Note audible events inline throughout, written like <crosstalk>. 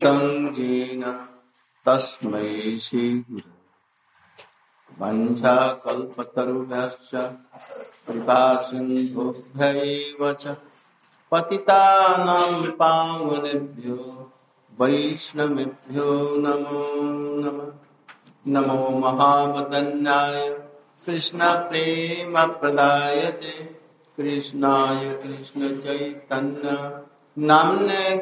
तङ्गेन तस्मै श्रीगुरु वञ्चाकल्पतरुभ्यश्च कृपासिन्धुभ्यैव च। पतितानां पावनेभ्यो वैष्णवेभ्यो नमो नमः। नमो महावदन्याय कृष्णप्रेमप्रदायते। कृष्णाय नाम्ने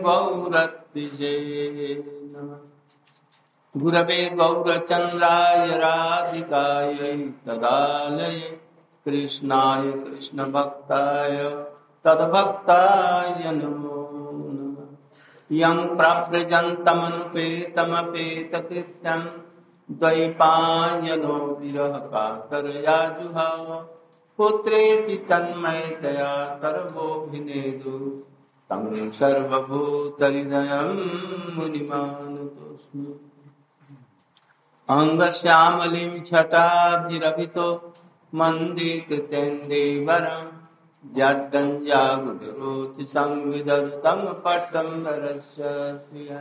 गुरवे गौरचन्द्राय राधिकायै तदालये, कृष्णाय कृष्णभक्ताय, तद्भक्ताय नमो यं प्रव्रजन्तमनुपेतमपेतकृत्यं द्वैपायनो विरहकातरया जुहाव पुत्रेति तन्मयतया सर्वोऽभिनेदु तं सर्वभूतहृदयं मुनिमानुतोऽस्मि। अङ्गश्यामलिं छटाभिरभितो मन्दिकृतेन्दीवरम् जड्डञ्जागुरुति संविदत्तं पट्टम्बरस्य श्रिया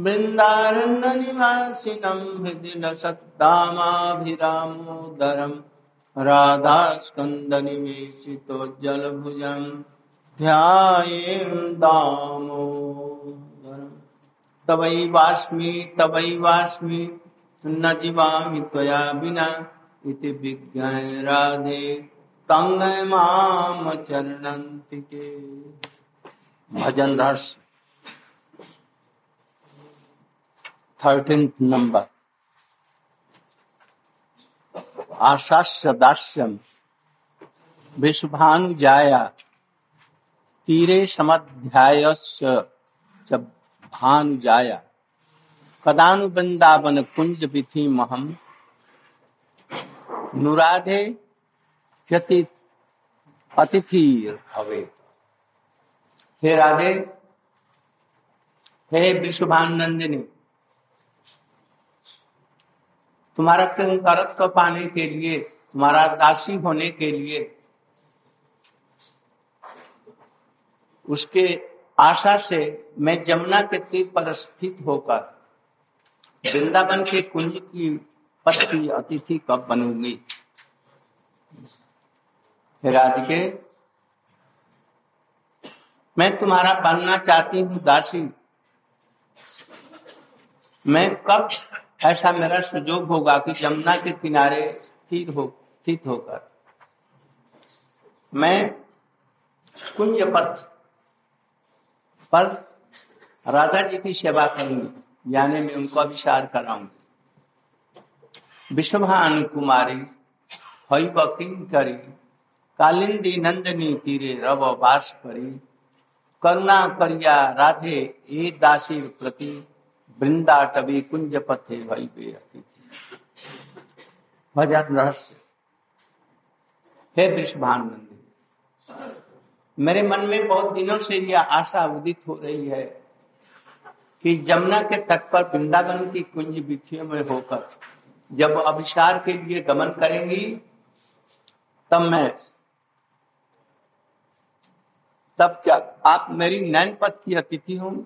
बृन्दारण्यनिवासिनं हृदि न दामोदरम् तवैवास्मि तवैवास्मि न जीवामि त्वया विना इति विज्ञाय राधे। तंगय माम चरणन्ति के। भजन रस थर्टींथ नंबर। आशास्य दास्यम विश्वभानु जाया तीरे भानु जाया कदानु वृंदावन कुंज विधि महम नुराधे अतिथि हवे हे राधे, हे विश्वभानंदिनी तुम्हारा किंकरत्व पाने के लिए, तुम्हारा दासी होने के लिए उसके आशा से मैं जमुना के तीर पर स्थित होकर वृंदावन के कुंज की पद की अतिथि कब बनूँगी? राधिके, मैं तुम्हारा बनना चाहती हूँ दासी। मैं कब ऐसा मेरा सुजोग होगा कि जमुना के किनारे स्थिर हो, स्थित होकर मैं कुंज पथ पर राधा जी की सेवा करूँगी, यानी मैं उनको अभिसार कराऊँगी। विश्वभानु कुमारी, हई बकिंग करी, कालिंदी नंदनी तीरे रव बास करी, करुणा करिया राधे ए दासी प्रति, वृंदा टबी कुंज पथे भई बे भजन रहस्य। हे विश्वभानंदी मेरे मन में बहुत दिनों से यह आशा उदित हो रही है कि जमुना के तट पर वृंदावन की कुंज विथियों में होकर जब अभिसार के लिए गमन करेंगी, तब मैं, तब क्या आप मेरी नैन पद की अतिथि होंगी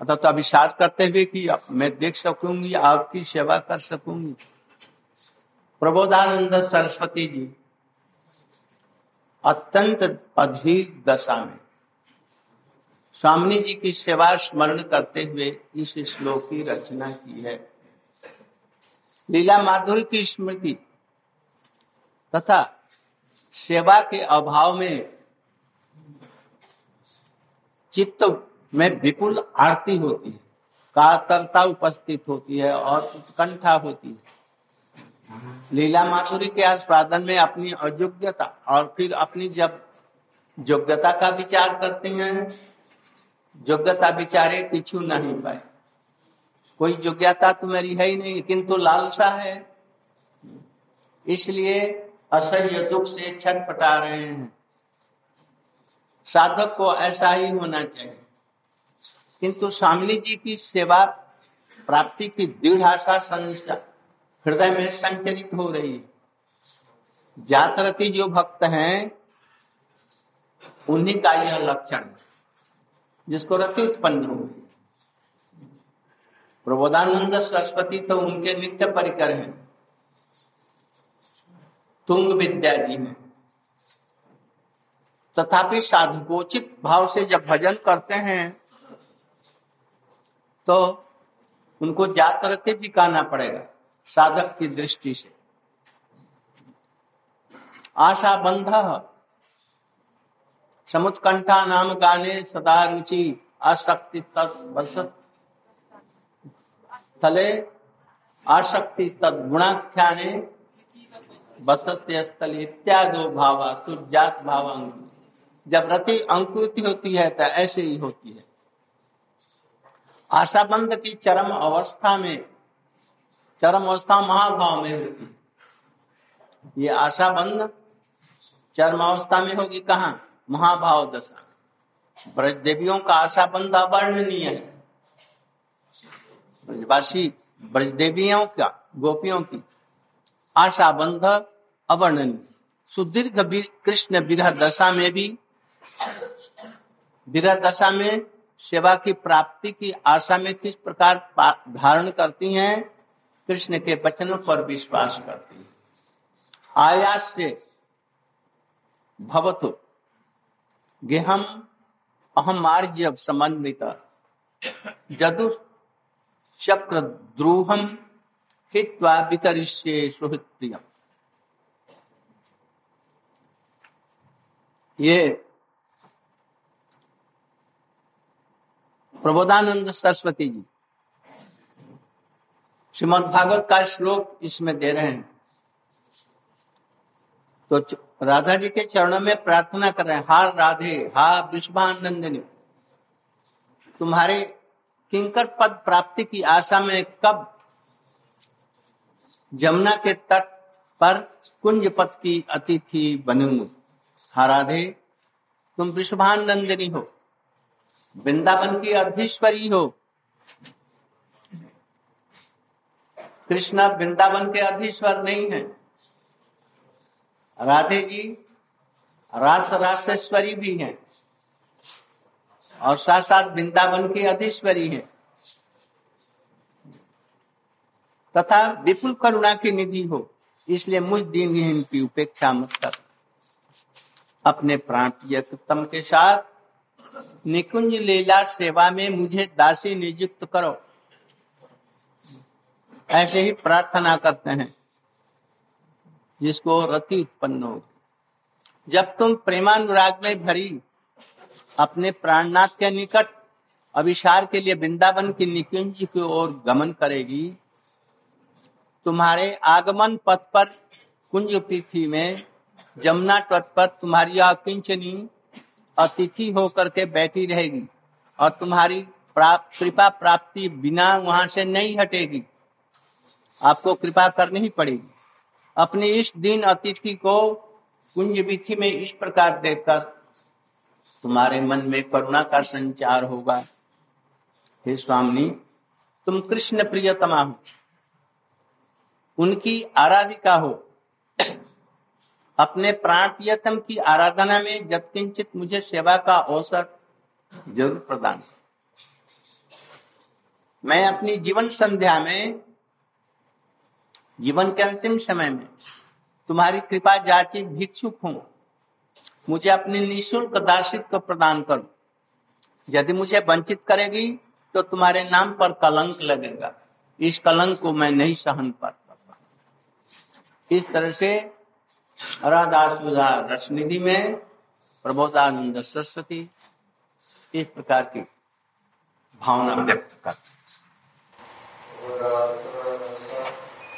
अतः तो अभिशार करते हुए कि मैं देख सकूँगी, आपकी सेवा कर सकूँगी। प्रबोधानंद सरस्वती जी अत्यंत अधीर दशा में। स्वामी जी की सेवा स्मरण करते हुए इस श्लोक की रचना की है। लीला माधुरी की स्मृति तथा सेवा के अभाव में चित्त में विपुल आरती होती है, कातरता उपस्थित होती है और उत्कंठा होती है। लीला माधुरी के आस्वादन में अपनी अयोग्यता और फिर अपनी जब योग्यता का विचार करते हैं, योग्यता विचारे किचु नहीं पाए। कोई योग्यता तो मेरी है ही नहीं, किंतु लालसा है। इसलिए असह्य दुख से छटपटा रहे हैं। साधक को ऐसा ही होना चाहिए। किंतु स्वामी जी की सेवा प्राप्ति की दृढ़ आशा हृदय में संचरित हो रही। जातरती जो भक्त हैं, उन्हीं का यह लक्षण, जिसको रति उत्पन्न हो प्रबोधानंद सरस्वती तो उनके नित्य परिकर हैं। तुंग विद्या जी हैं। तथापि साधुकोचित भाव से जब भजन करते हैं तो उनको जातरते भी कहना पड़ेगा। साधक की दृष्टि से। आशा बंध समुत्कंठा नाम गाने सदा रुचि आसक्ति तत्सत स्थले आसक्ति तद गुणाख्याने बसत्य स्थल इत्यादि भावा सुजात भावांग। जब रति अंकुरित होती है तो ऐसे ही होती है। आशाबंध की चरम अवस्था में चरम अवस्था महाभाव में होती। है ये आशाबंद चरम अवस्था में होगी कहा? महाभाव दशा। ब्रज देवियों का आशाबंद अवर्णनीय है। ब्रजवासी ब्रज देवियों का, गोपियों की आशा बंध अवर्णनीय। सुदीर्घ कृष्ण विरह दशा में भी विरह दशा में सेवा की प्राप्ति की आशा में किस प्रकार धारण करती हैं? कृष्ण के वचनों पर विश्वास करती आयास से, भवतु, गेहम अहम आर्य समन्वित। जदु चक्र द्रोहम हित्वा वितरिष्ये सुहृत्रियम ये प्रबोधानंद सरस्वती जी श्रीमद भागवत का श्लोक इसमें दे रहे हैं। तो राधा जी के चरणों में प्रार्थना कर रहे हैं हा राधे, हा विश्वानंदिनी, तुम्हारे किंकर पद प्राप्ति की आशा में कब जमुना के तट पर कुंज पथ की अतिथि बनूँगी? हा राधे, तुम विश्वानंदिनी हो, वृंदावन की अधीश्वरी हो कृष्ण वृंदावन के अधीश्वर नहीं है। राधे जी रास रासेश्वरी भी हैं और साथ साथ वृंदावन की अधीश्वरी है। तथा विपुल करुणा की निधि हो, इसलिए मुझ दिन की उपेक्षा मत कर। अपने प्राण प्रियतम के साथ निकुंज लीला सेवा में मुझे दासी नियुक्त करो। ऐसे ही प्रार्थना करते हैं, जिसको रति उत्पन्न हो जब तुम प्रेमानुराग में भरी, अपने प्राणनाथ के निकट अभिशार के लिए वृंदावन की निकुंज की ओर गमन करेगी, तुम्हारे आगमन पथ पर, कुंज पृथ्वी में, जमुना तट पर तुम्हारी अकिंचनी अतिथि होकर के बैठी रहेगी और तुम्हारी कृपा प्राप्ति बिना वहाँ से नहीं हटेगी। आपको कृपा करनी ही पड़ेगी। अपने इस दिन अतिथि को कुंज विधि में इस प्रकार देखकर तुम्हारे मन में करुणा का संचार होगा। हे स्वामी, तुम कृष्ण प्रियतमा हो। उनकी आराधिका हो। अपने प्राण प्रियतम की आराधना में जब किंचित मुझे सेवा का अवसर ज़रूर प्रदान मैं अपनी जीवन संध्या में जीवन के अंतिम समय में तुम्हारी कृपा जाची भिक्षुक हूँ। मुझे अपनी निःशुल्क दासित्व प्रदान करो। यदि मुझे वंचित करेगी तो तुम्हारे नाम पर कलंक लगेगा। इस कलंक को मैं नहीं सहन पाता। इस तरह से राधा रसनिधि में प्रबोधानंद सरस्वती इस प्रकार की भावना व्यक्त करते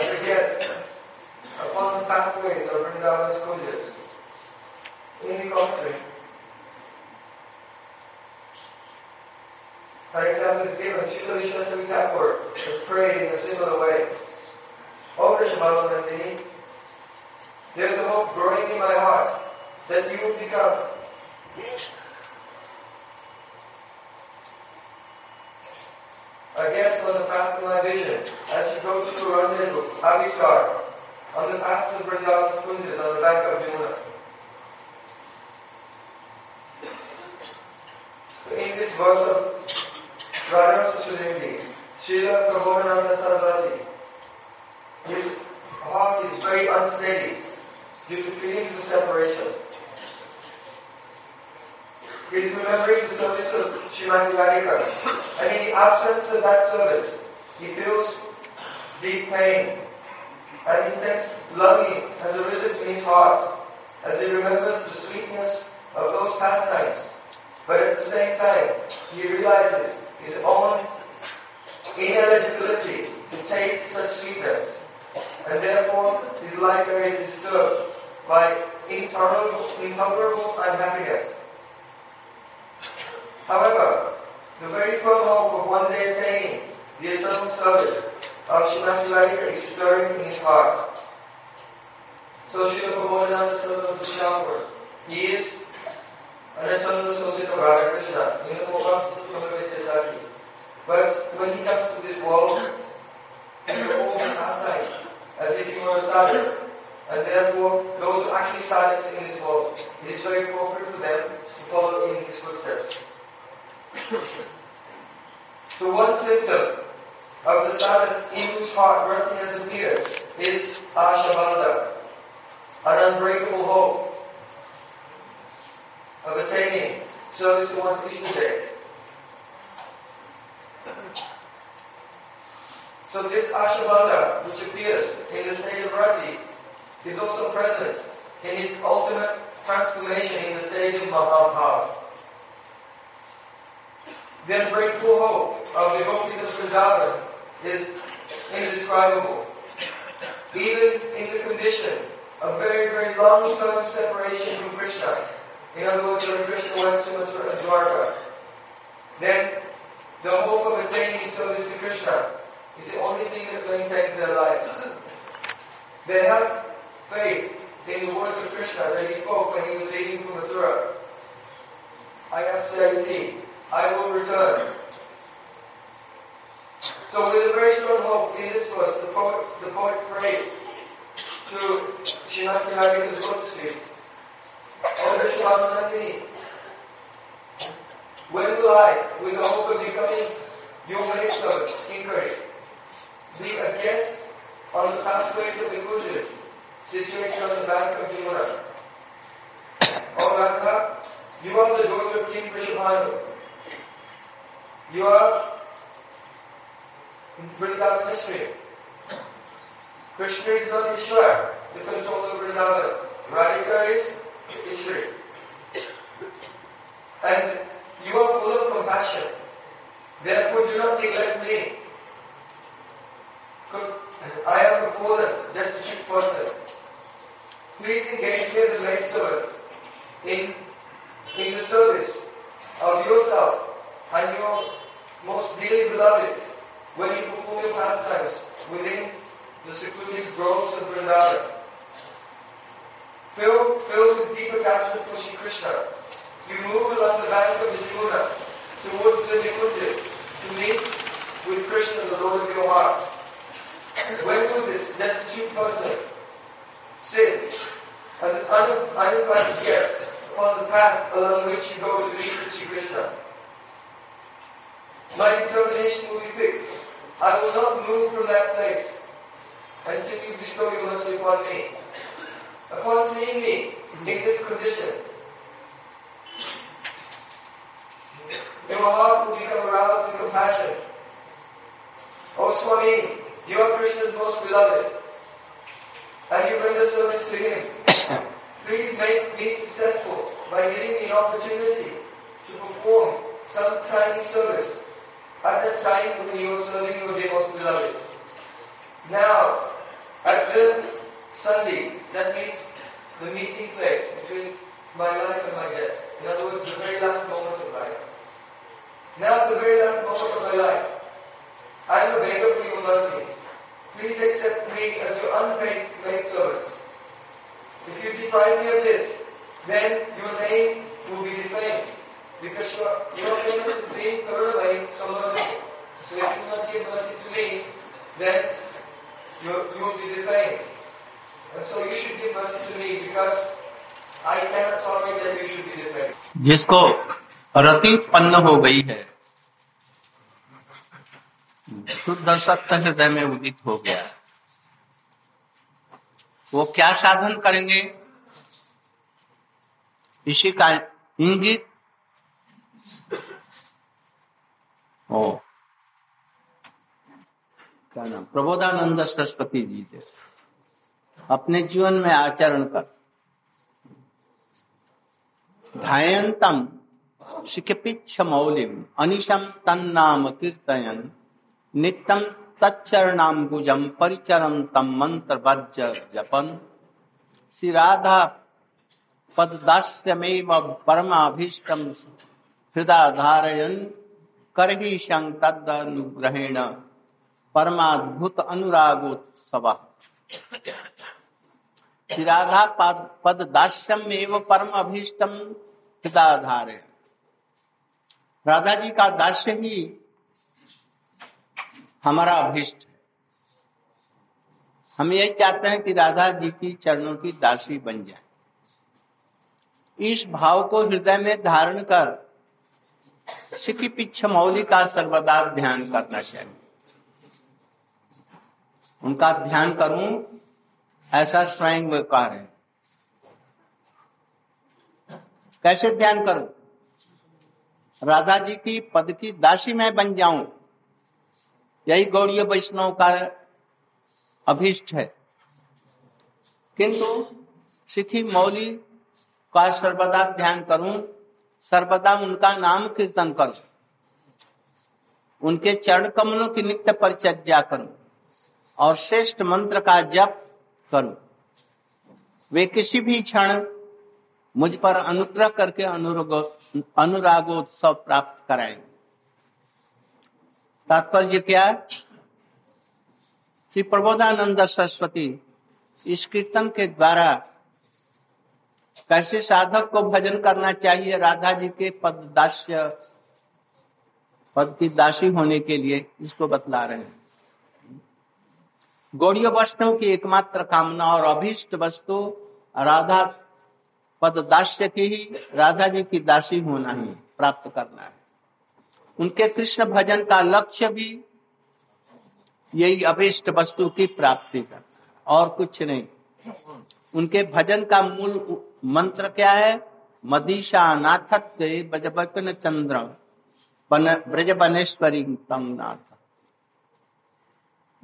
a guest upon the pathways of Vrindavan's kunjas in the country. An example is given. Srila Vishwanath Thakur has prayed in a similar way. O Krishnamala Nandini, there is a hope growing in my heart that you will become guest on the path of my vision as you go through Ranjandu, Avisar, on the path to Vrindavan's kunjas on the back of Yamuna. In this verse of Radha Susudevi, Srila Prabhupada Saraswati, his heart is very unsteady due to feelings of separation. Is remembering the service of Srimati Radhika, and in the absence of that service, he feels deep pain and intense longing has arisen in his heart as he remembers the sweetness of those pastimes. But at the same time, he realizes his own ineligibility to taste such sweetness, and therefore his life is disturbed by intolerable, intolerable unhappiness. However, the very firm hope of one day attaining the eternal service of Srimati Radhika is stirring in his heart. So Srila Prabhupada Saraswati Thakur, he is an eternal associate of Radha Krishna in the form of Vidyasaki. But when he comes to this world, he performs pastimes as if he were a sadhu. And therefore, those who actually sadhus in this world, it is very appropriate for them to follow in his footsteps. So one symptom of the sadhu in whose heart Rati has appeared is Ashabanda, an unbreakable hope of attaining service to one's Krishna day. So this Ashabanda, which appears in the state of Rati, is also present in its ultimate transformation in the state of Mahabhav. The unbreakable hope of the devotees of Vrindavan is indescribable. Even in the condition of very, very long-term separation from Krishna, in other words, when Krishna went to Dwarka, then the hope of attaining service to Krishna is the only thing that maintains their lives. They have faith in the words of Krishna that he spoke when he was leaving from Mathura. Ayasyayati, I will return. So with a very strong hope in this verse, the poet, the poet prays to Srimati Radhika's lotus O Krishna when will I, with the hope of becoming your maidservant, inquiry, be a guest on the pathways of the Gujas, situated on the bank of Yamuna? O oh, Radha, you are the daughter of King Vrishabhanu. You are Vrindavan history. Krishna is not Ishwar, the controller of Vrindavan. Radhika is history. And you are full of compassion. Therefore, do not neglect me. I am a fallen, destitute person. Please engage me as a maidservant in, in the service of yourself and your most dearly beloved when you perform your pastimes within the secluded groves of Vrindavan. Filled, filled with deep attachment for Sri Krishna, you move along the bank of the Yamuna towards the Nikunjas to meet with Krishna, the Lord of your heart. When will this destitute person sit as an uninvited guest upon the path along which you go to meet with Sri Krishna? My determination will be fixed. I will not move from that place until you bestow your mercy upon me. Upon seeing me in this condition, your heart will become aroused with compassion. O Swami, you are Krishna's most beloved, and you the service to him. <coughs> Please make me successful by giving me an opportunity to perform some tiny service at the time when you are serving your dear most beloved. Now, at the Sunday, that means the meeting place between my life and my death. In other words, the very last moment of life. Now, the very last moment of my life, I am a beggar for your mercy. Please accept me as your unpaid maid servant. If you deprive me of this, then your name will be defamed. Because you are, are famous as being Karunamai, so if you not give mercy to me, then you, you will be defamed. And so you should give mercy to me because I cannot tolerate that you should be defamed. जिसको रति उत्पन्न हो गई है शुद्ध सत्य हृदय में उदित हो गया वो क्या साधन करेंगे इसी का इंगित ओ। क्या नाम? प्रबोधानंद सरस्वती जी थे अपने जीवन में आचरण कर। ध्यायन्तम शिखपिच्छ मौलिम अनिशम तन्नाम कीर्तयन नित्यम तच्चरणाम्बुजम परिचरंतम मंत्र वर्ज जपन श्री राधा पददास्यमेव परमाभीष्टम हृदय धारयन करही शं तदनुग्रहेण परमाद्भुत अनुरागोत्सव। श्री राधा पद पद दास्यम एवं परम अभीष्टम हृदय धारयन राधा जी का दास्य ही हमारा अभिष्ट है। हम यही चाहते हैं कि राधा जी की चरणों की दासी बन जाए। इस भाव को हृदय में धारण कर सिखी पिछ मौली का सर्वदा ध्यान करना चाहिए। उनका ध्यान करूँ, ऐसा स्वयं वे कह रहे कैसे ध्यान करूँ? राधा जी की पद की दासी मैं बन जाऊँ। यही गौड़ीय वैष्णव का अभिष्ट है। किंतु सिखी मौली का सर्वदा ध्यान करूँ सर्वदा उनका नाम कीर्तन करो। उनके चरण कमलों की नित्य परिचर्या करूँ और श्रेष्ठ मंत्र का जप करो। वे किसी भी क्षण मुझ पर अनुग्रह करके अनुराग, अनुरागोत्सव प्राप्त कराएँगे तात्पर्य क्या? श्री प्रबोधानंद सरस्वती इस कीर्तन के द्वारा कैसे साधक को भजन करना चाहिए राधा जी के पद दास्य, पद की दासी होने के लिए, इसको बतला रहे हैं। गौड़ीय वैष्णव की एकमात्र कामना और अभीष्ट वस्तु राधा पद दास्य की ही, राधा जी की दासी होना ही प्राप्त करना है। उनके कृष्ण भजन का लक्ष्य भी यही अभिष्ट वस्तु की प्राप्ति करना और कुछ नहीं। उनके भजन का मूल मंत्र क्या है? मदीशा नाथत्व बजबकन चंद्र ब्रज बनेश्वरी नाथ।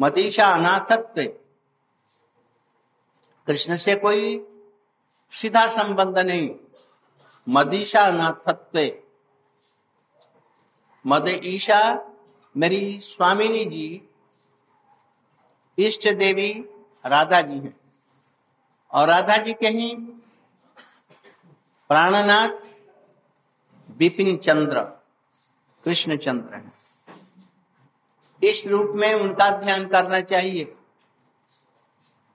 मदीशा अनाथत्व कृष्ण से कोई सीधा संबंध नहीं। मदीशा अनाथत्व मद ईशा, मेरी स्वामिनी जी इष्ट देवी राधा जी हैं। और राधा जी के ही प्राणनाथ, बिपिन चंद्र, कृष्ण चंद्र है। इस रूप में उनका ध्यान करना चाहिए।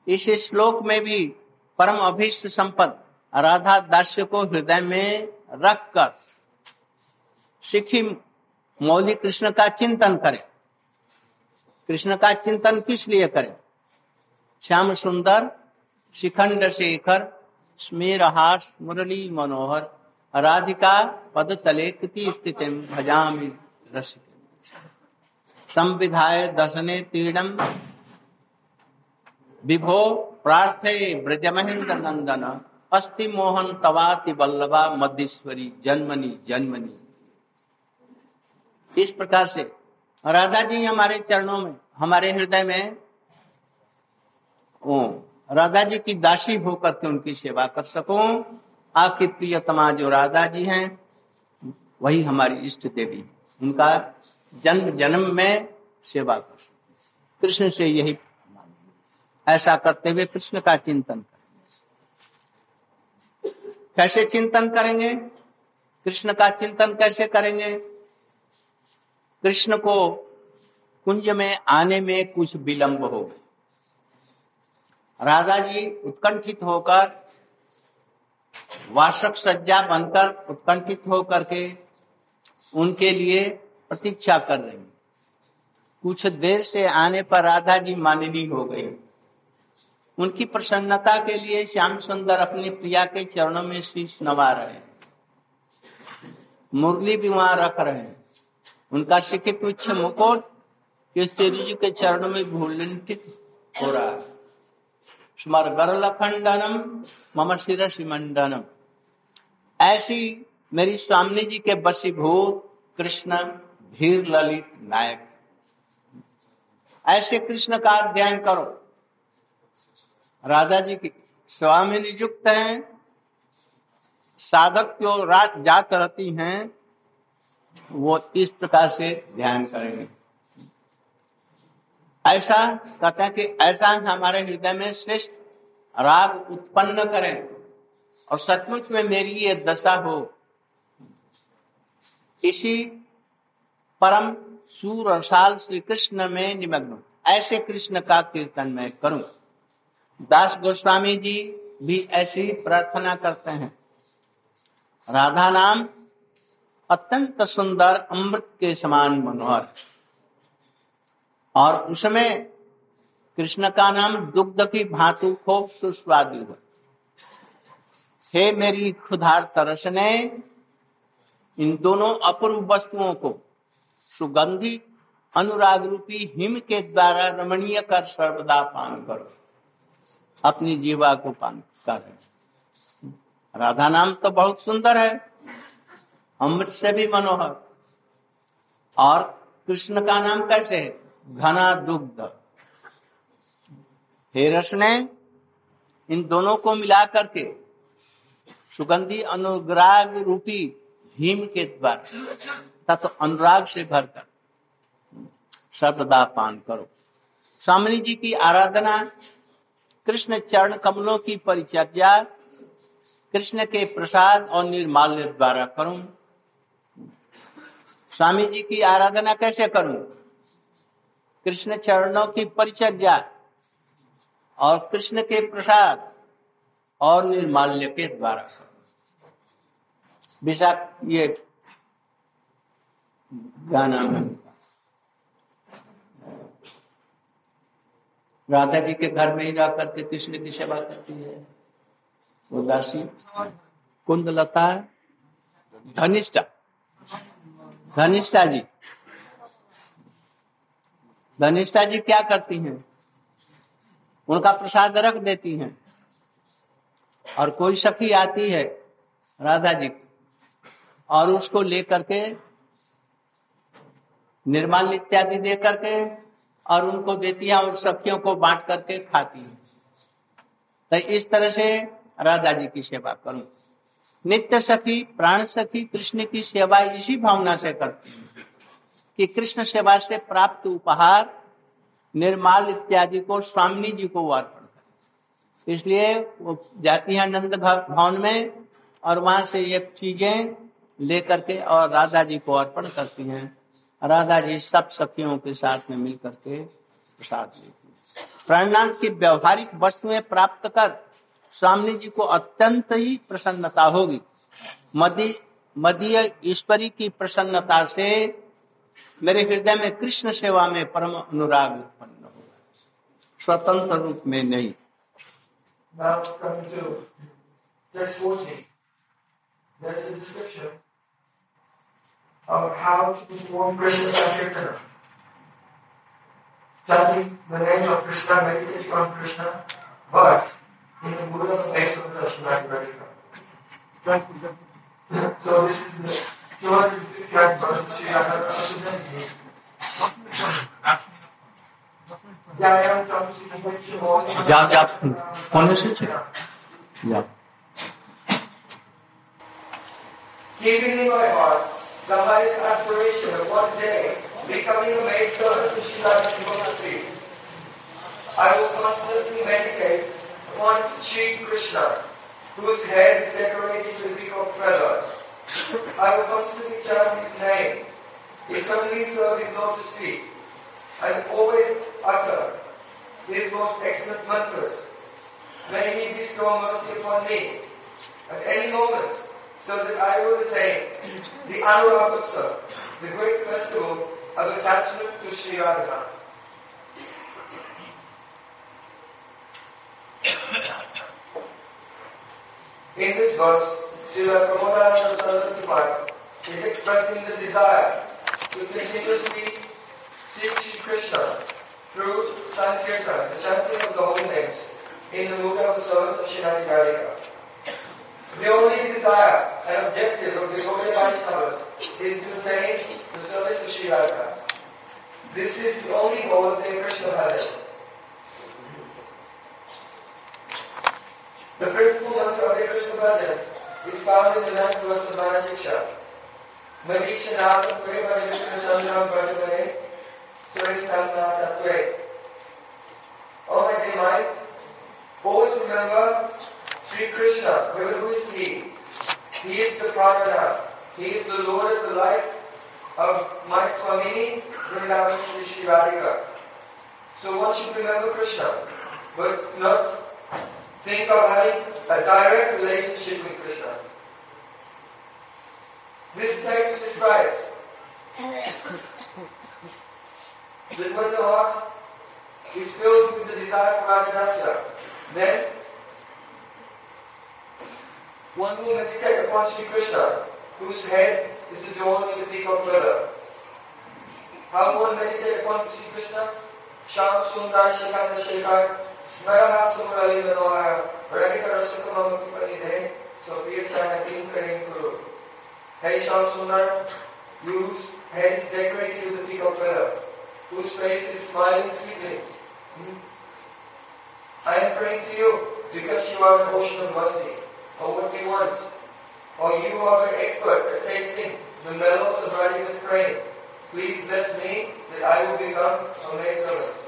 इस श्लोक में भी परम अभिष्ट संपद राधा दास्य को हृदय में रखकर सिखी मौलिक कृष्ण का चिंतन करें। कृष्ण का चिंतन किस लिए करें? श्याम सुंदर, शिखंड शेखर स्मेरहास मुरली मनोहर, राधिका पद तले कृति स्थिति भजामी रसिक संविधाय दर्शने तीर्णम विभो प्रार्थे ब्रज महेंद्र नंदन अस्ति मोहन तवाति बल्लभा मध्येश्वरी जन्मनी जन्मनी। इस प्रकार से राधा जी हमारे चरणों में, हमारे हृदय में ओ राधा जी की दासी होकर के उनकी सेवा कर सको। आखिर प्रियतमा जो राधा जी हैं, वही हमारी इष्ट देवी उनका जन्म जन्म में सेवा कर सको। कृष्ण से यही ऐसा करते हुए कृष्ण का चिंतन करेंगे कैसे चिंतन करेंगे? कृष्ण का चिंतन कैसे करेंगे? कृष्ण को कुंज में आने में कुछ विलंब हो राधा जी उत्कंठित होकर, वासक सज्जा बनकर उत्कंठित होकर के उनके लिए प्रतीक्षा कर रही कुछ देर से आने पर राधा जी माननी हो गई उनकी प्रसन्नता के लिए श्याम सुंदर अपनी प्रिया के चरणों में शीश नवा रहे मुरली भी वहाँ रख रहे उनका शिखित उच्च मुकुट के चरणों में भूलिंटित हो रहा है। खंडनम मम शिरसी मंडनम ऐसी मेरी स्वामी जी के बसीभूत कृष्ण धीर ललित नायक। ऐसे कृष्ण का अध्ययन करो। राधा जी की स्वामी नियुक्त हैं, साधक जो रात जात रहती हैं, वो इस प्रकार से ध्यान करेंगे। ऐसा कहते हैं कि ऐसा हमारे हृदय में श्रेष्ठ राग उत्पन्न करें और सचमुच में मेरी ये दशा हो। इसी परम सूर और साल श्री कृष्ण में निमग्न ऐसे कृष्ण का कीर्तन मैं करूँ। दास गोस्वामी जी भी ऐसी प्रार्थना करते हैं। राधा नाम अत्यंत सुंदर अमृत के समान मनोहर। और उसमें कृष्ण का नाम दुग्ध की भांतु खूब सुस्वादु है हे मेरी खुदार तरस ने इन दोनों अपूर्व वस्तुओं को सुगंधी, अनुराग रूपी हिम के द्वारा रमणीय कर सर्वदा पान करो। अपनी जीवा को पान कर। राधा नाम तो बहुत सुंदर है, अमृत से भी मनोहर। और कृष्ण का नाम कैसे है? घना दुग्ध। हेरस ने इन दोनों को मिला करके सुगंधी अनुराग रूपी भीम के द्वारा तथा अनुराग से भरकर सर्वदा पान करो। स्वामी जी की आराधना, कृष्ण चरण कमलों की परिचर्या, कृष्ण के प्रसाद और निर्माल्य द्वारा करूँ। स्वामी जी की आराधना कैसे करूँ? कृष्ण चरणों की परिचर्या और कृष्ण के प्रसाद और निर्माल्य के द्वारा। विशाख, ये गाना राधा जी के घर में ही रह करके कृष्ण की सेवा करती है। वो दासी, कुंदलता, धनिष्ठा धनिष्ठा जी। धनिष्ठा जी क्या करती हैं? उनका प्रसाद रख देती हैं। और कोई सखी आती है, राधा जी और उसको लेकर के निर्माल इत्यादि दे करके और उनको देती है और सखियों को बांट करके खाती है। तो इस तरह से राधा जी की सेवा करूँ। नित्य सखी, प्राण सखी, कृष्ण की सेवा इसी भावना से करती है। कि कृष्ण सेवा से प्राप्त उपहार, निर्माल इत्यादि को स्वामी जी को अर्पण करें। इसलिए वो जाती है नंद भवन में और वहाँ से ये चीज़ें लेकर के और राधा जी को अर्पण करती हैं। राधा जी सब सखियों के साथ में मिल करके प्रसाद लेती है। प्राणनाथ की व्यवहारिक वस्तुएँ प्राप्त कर स्वामी जी को अत्यंत ही प्रसन्नता होगी। मदी मदीय ईश्वरी की प्रसन्नता से मेरे हृदय में कृष्ण सेवा में परम अनुराग उत्पन्न होगा स्वतंत्र रूप में नहीं of how to perform Krishna Sankirtana. Chanting the name of Krishna, meditating on Krishna, but in the of excellent Krishna So this is the যাও যাও ফোন এসেছে যাও Keeping in my heart the highest aspiration of one day becoming a maid servant to Srila Devotee. I will constantly meditate upon Sri Krishna, whose head is decorated with a peacock feather. I will constantly chant his name, eternally serve his lotus feet, and always utter his most excellent mantras. May he bestow mercy upon me at any moment, so that I will attain the Anurakotsav, the great festival of attachment to Sri Radha. <coughs> In this verse, Srila Prabhupada Saraswati is expressing the desire to continuously seek Sri Krishna through Sankirtan, the chanting of the holy names, in the mood of the service of Srimati Radhika. The only desire and objective of the Gaudiya Vaishnavas is to attain the service of Sri Radha. This is the only goal of the Krishna Bhajan. The principal mantra of the Krishna Bhajan found in the ninth verse of. Madisha Nata Tve Madhikana Chandram Bhajamane Suristam Nata Tve. O my mind, always remember Sri Krishna, who is He? He is the Pradana. He is the Lord of the life of my Swamini, Vrindavan Shri Shri Radhika. So one should remember Krishna, but not think of having a direct relationship with Krishna. This text describes that when the heart is filled with the desire for Radhadasya, then one will meditate upon Sri Krishna, whose head is adorned with a peacock feather. How one meditate upon Sri Krishna? Sham Sundar Shekanda Shekhar Rasakamam Kipanidhe So Priyachana Kim Karim Kuru Hey Sham Sundar, whose head decorated with a peacock feather, whose face is smiling sweetly. I am praying to you because you are an ocean of mercy. Or what do you want? Or you are an expert at tasting the mellows of Radhika's praying. Please bless me that I will become a maid servant.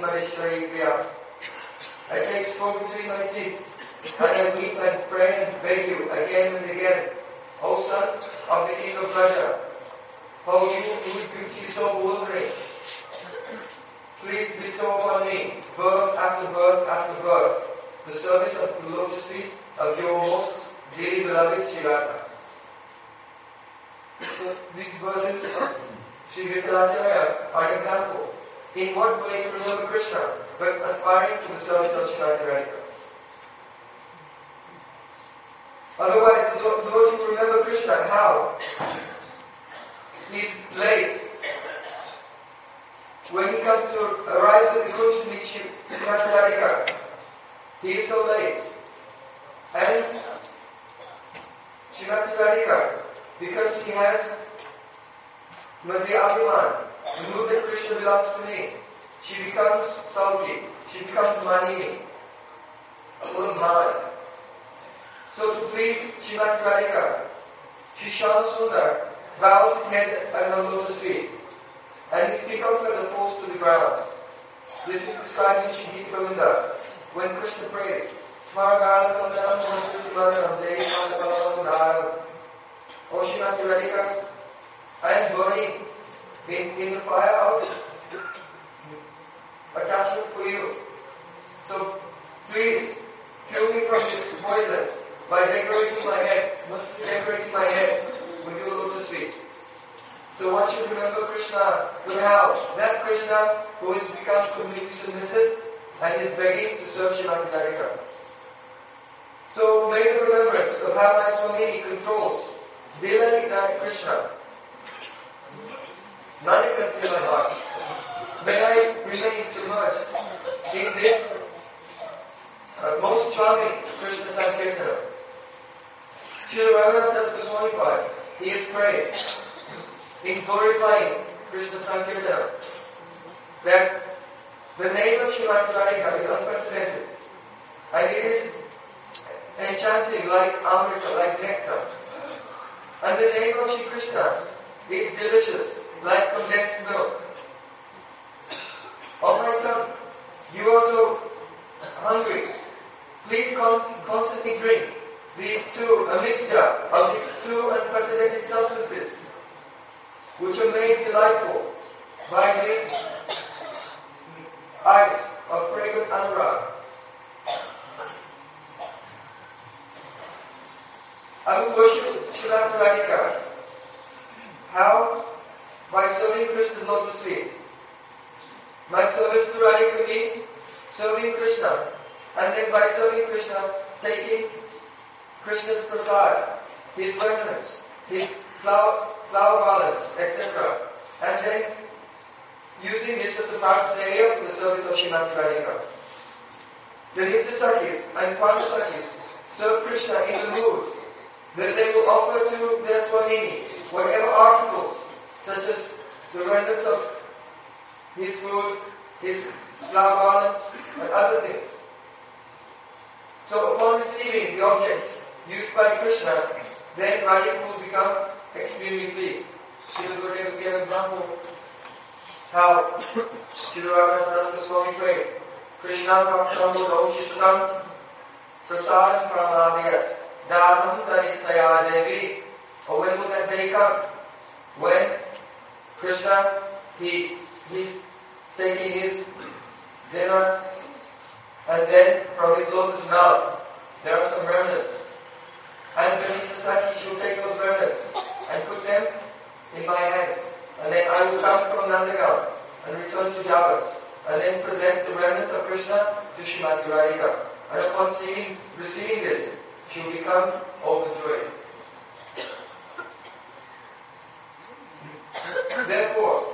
Madeshwari I take between my teeth and I weep and pray and beg you again and again. O son of the king of Raja, O you whose beauty so bewildering, please bestow upon me, birth after birth after birth, the service of lotus feet of your most dearly beloved Sri Radha. So these verses of Sri Vittalacharya are an example. In what way to remember Krishna, but aspiring to the service of Srimati Radhika. Otherwise, the devotee will remember Krishna. How? He's late. When he comes to arrives at the coach to meet Srimati Radhika, he is so late. And Srimati Radhika, because he has Madhya Abhiman, the mood that Krishna belongs to me, she becomes sulky, she becomes manini, full of. So to please Srimati Radhika, Shishana Sundar bows his head at her lotus feet, and his peacock feather falls to the ground. This is described in Shri Gita Govinda, when Krishna prays, O I am burning in, in the fire of attachment for you. So please kill me from this poison by decorating my head, decorating my head with your lotus feet. So one should remember Krishna with how? That Krishna who has become completely submissive and is begging to serve Srimati Radhika. So make the remembrance of how my Swamini controls Lila Ignite Krishna. My heart. May I remain submerged in this uh, most charming Krishna Sankirtana. Srila Raghunath Goswami Pad, he is praying in glorifying Krishna Sankirtana that the name of Srimati Radhika is unprecedented and it is enchanting like Amrita, like nectar. And the name of Shri Krishna is delicious like condensed milk. Oh my tongue, you are so hungry. Please con- constantly drink these two, a mixture of these two unprecedented substances, which are made delightful by the ice of fragrant anurag. I will worship Srimati Radhika. How? By serving Krishna's lotus feet. My service to Radhika means serving Krishna. And then by serving Krishna, taking Krishna's prasad, his remnants, his flower, flower garlands, etc. And then using this as the paraphernalia for the service of Srimati Radhika. The Nitya and Pandasakis serve Krishna in the mood that they will offer to their Swamini whatever articles, such as the remnants of his food, his flower garlands, and other things. So upon receiving the objects used by Krishna, then Radhika will become extremely pleased. Srila Gurudev gave an example how Srila Raghunath Swami prayed, Krishna Bhaktam Rochishtam Prasadam Pramadiyat Datam Tanistaya Devi. Or when will that day come? When Krishna, he, he's taking his dinner and then from his lotus mouth there are some remnants. And Ganesh Saki will take those remnants and put them in my hands. And then I will come from Nandagaon and return to Javas and then present the remnants of Krishna to Shrimati Radhika. And upon seeing, receiving this, should become overjoyed. <coughs> Therefore,